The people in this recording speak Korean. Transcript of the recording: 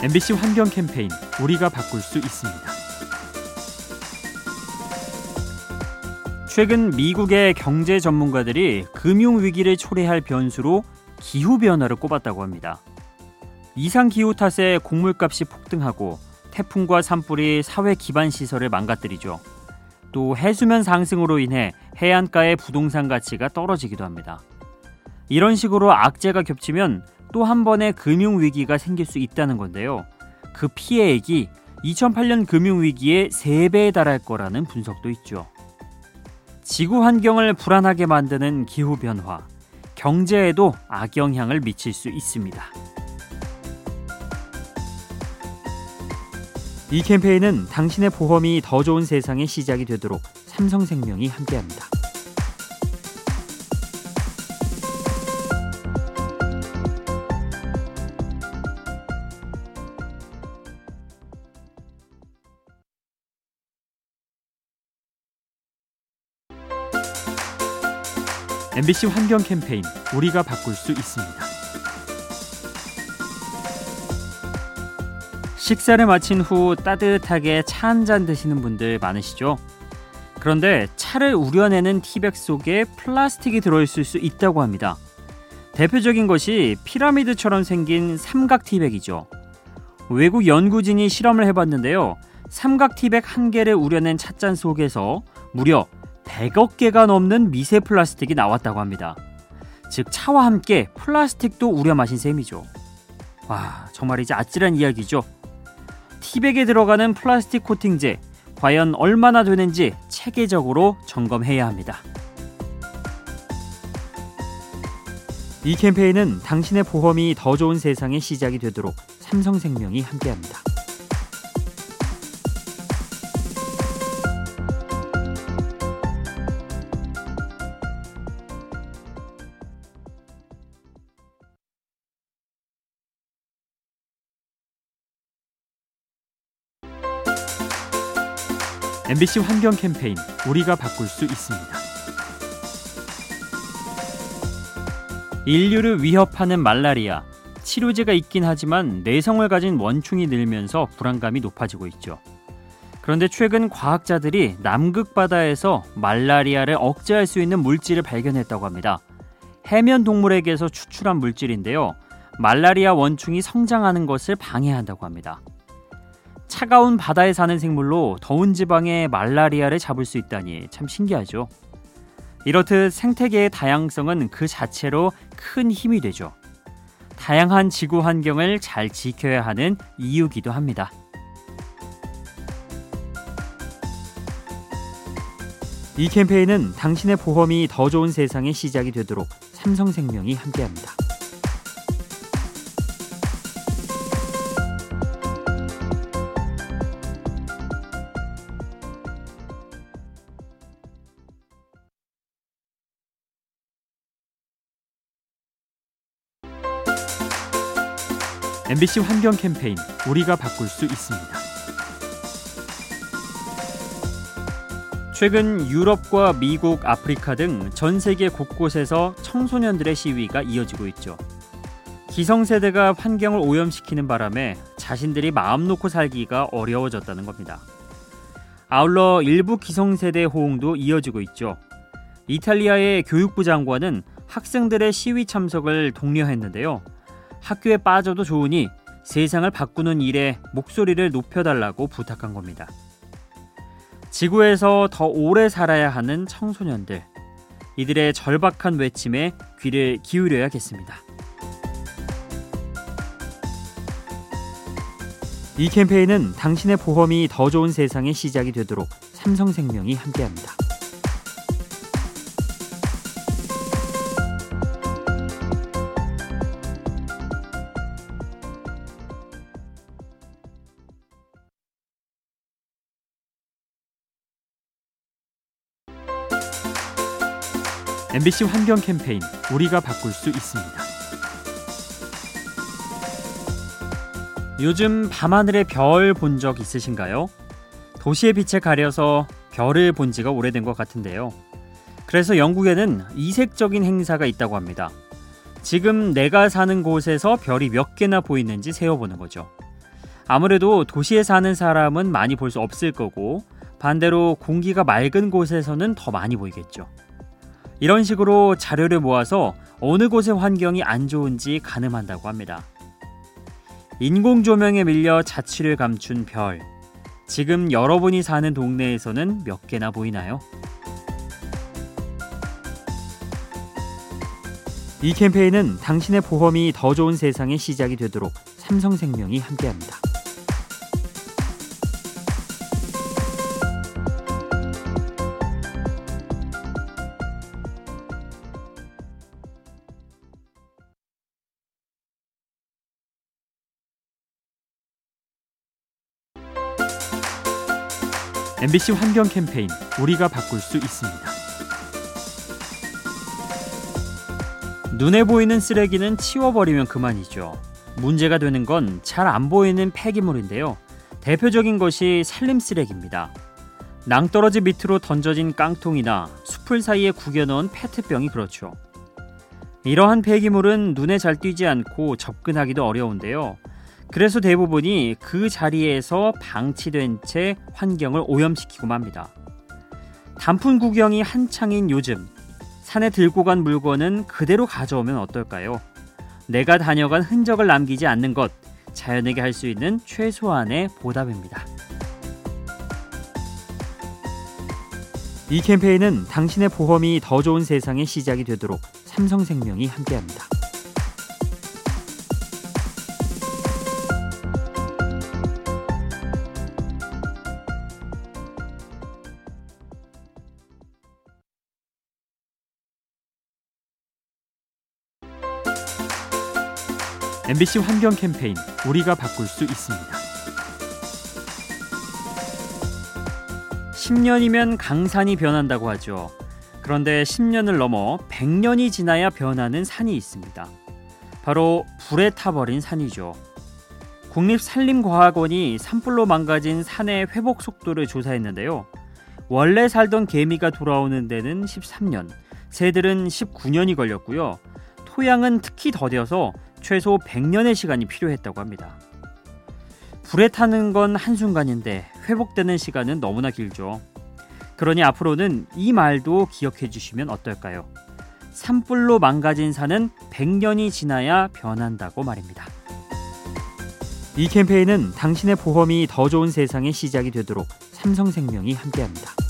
MBC 환경 캠페인 우리가 바꿀 수 있습니다. 최근 미국의 경제 전문가들이 금융 위기를 초래할 변수로 기후 변화를 꼽았다고 합니다. 이상 기후 탓에 곡물값이 폭등하고 태풍과 산불이 사회 기반 시설을 망가뜨리죠. 또 해수면 상승으로 인해 해안가의 부동산 가치가 떨어지기도 합니다. 이런 식으로 악재가 겹치면 또 한 번의 금융 위기가 생길 수 있다는 건데요. 그 피해액이 2008년 금융 위기의 3배에 달할 거라는 분석도 있죠. 지구 환경을 불안하게 만드는 기후 변화, 경제에도 악영향을 미칠 수 있습니다. 이 캠페인은 당신의 보험이 더 좋은 세상의 시작이 되도록 삼성생명이 함께합니다. MBC 환경 캠페인 우리가 바꿀 수 있습니다. 식사를 마친 후 따뜻하게 차 한 잔 드시는 분들 많으시죠? 그런데 차를 우려내는 티백 속에 플라스틱이 들어있을 수 있다고 합니다. 대표적인 것이 피라미드처럼 생긴 삼각 티백이죠. 외국 연구진이 실험을 해봤는데요. 삼각 티백 한 개를 우려낸 찻잔 속에서 무려 100억 개가 넘는 미세 플라스틱이 나왔다고 합니다. 즉 차와 함께 플라스틱도 우려 마신 셈이죠. 와 정말 이제 아찔한 이야기죠. 티백에 들어가는 플라스틱 코팅제 과연 얼마나 되는지 체계적으로 점검해야 합니다. 이 캠페인은 당신의 보험이 더 좋은 세상의 시작이 되도록 삼성생명이 함께합니다. MBC 환경 캠페인 우리가 바꿀 수 있습니다. 인류를 위협하는 말라리아. 치료제가 있긴 하지만 내성을 가진 원충이 늘면서 불안감이 높아지고 있죠. 그런데 최근 과학자들이 남극 바다에서 말라리아를 억제할 수 있는 물질을 발견했다고 합니다. 해면 동물에게서 추출한 물질인데요. 말라리아 원충이 성장하는 것을 방해한다고 합니다. 차가운 바다에 사는 생물로 더운 지방에 말라리아를 잡을 수 있다니 참 신기하죠. 이렇듯 생태계의 다양성은 그 자체로 큰 힘이 되죠. 다양한 지구 환경을 잘 지켜야 하는 이유기도 합니다. 이 캠페인은 당신의 보험이 더 좋은 세상의 시작이 되도록 삼성생명이 함께합니다. MBC 환경 캠페인 우리가 바꿀 수 있습니다. 최근 유럽과 미국, 아프리카 등 전 세계 곳곳에서 청소년들의 시위가 이어지고 있죠. 기성세대가 환경을 오염시키는 바람에 자신들이 마음 놓고 살기가 어려워졌다는 겁니다. 아울러 일부 기성세대 호응도 이어지고 있죠. 이탈리아의 교육부 장관은 학생들의 시위 참석을 독려했는데요. 학교에 빠져도 좋으니 세상을 바꾸는 일에 목소리를 높여달라고 부탁한 겁니다. 지구에서 더 오래 살아야 하는 청소년들. 이들의 절박한 외침에 귀를 기울여야겠습니다. 이 캠페인은 당신의 보험이 더 좋은 세상의 시작이 되도록 삼성생명이 함께합니다. MBC 환경 캠페인 우리가 바꿀 수 있습니다. 요즘 밤하늘의 별 본 적 있으신가요? 도시의 빛에 가려서 별을 본 지가 오래된 것 같은데요. 그래서 영국에는 이색적인 행사가 있다고 합니다. 지금 내가 사는 곳에서 별이 몇 개나 보이는지 세어보는 거죠. 아무래도 도시에 사는 사람은 많이 볼 수 없을 거고 반대로 공기가 맑은 곳에서는 더 많이 보이겠죠. 이런 식으로 자료를 모아서 어느 곳의 환경이 안 좋은지 가늠한다고 합니다. 인공 조명에 밀려 자취를 감춘 별. 지금 여러분이 사는 동네에서는 몇 개나 보이나요? 이 캠페인은 당신의 보험이 더 좋은 세상의 시작이 되도록 삼성생명이 함께합니다. MBC 환경 캠페인 우리가 바꿀 수 있습니다. 눈에 보이는 쓰레기는 치워버리면 그만이죠. 문제가 되는 건 잘 안 보이는 폐기물인데요. 대표적인 것이 산림 쓰레기입니다. 낭떠러지 밑으로 던져진 깡통이나 숲을 사이에 구겨넣은 페트병이 그렇죠. 이러한 폐기물은 눈에 잘 띄지 않고 접근하기도 어려운데요. 그래서 대부분이 그 자리에서 방치된 채 환경을 오염시키고 맙니다. 단풍 구경이 한창인 요즘 산에 들고 간 물건은 그대로 가져오면 어떨까요? 내가 다녀간 흔적을 남기지 않는 것 자연에게 할 수 있는 최소한의 보답입니다. 이 캠페인은 당신의 보험이 더 좋은 세상의 시작이 되도록 삼성생명이 함께합니다. MBC 환경 캠페인 우리가 바꿀 수 있습니다. 10년이면 강산이 변한다고 하죠. 그런데 10년을 넘어 100년이 지나야 변하는 산이 있습니다. 바로 불에 타버린 산이죠. 국립산림과학원이 산불로 망가진 산의 회복 속도를 조사했는데요. 원래 살던 개미가 돌아오는 데는 13년, 새들은 19년이 걸렸고요. 토양은 특히 더뎌서 최소 100년의 시간이 필요했다고 합니다. 불에 타는 건 한순간인데 회복되는 시간은 너무나 길죠. 그러니 앞으로는 이 말도 기억해 주시면 어떨까요? 산불로 망가진 산은 100년이 지나야 변한다고 말입니다. 이 캠페인은 당신의 보험이 더 좋은 세상의 시작이 되도록 삼성생명이 함께합니다.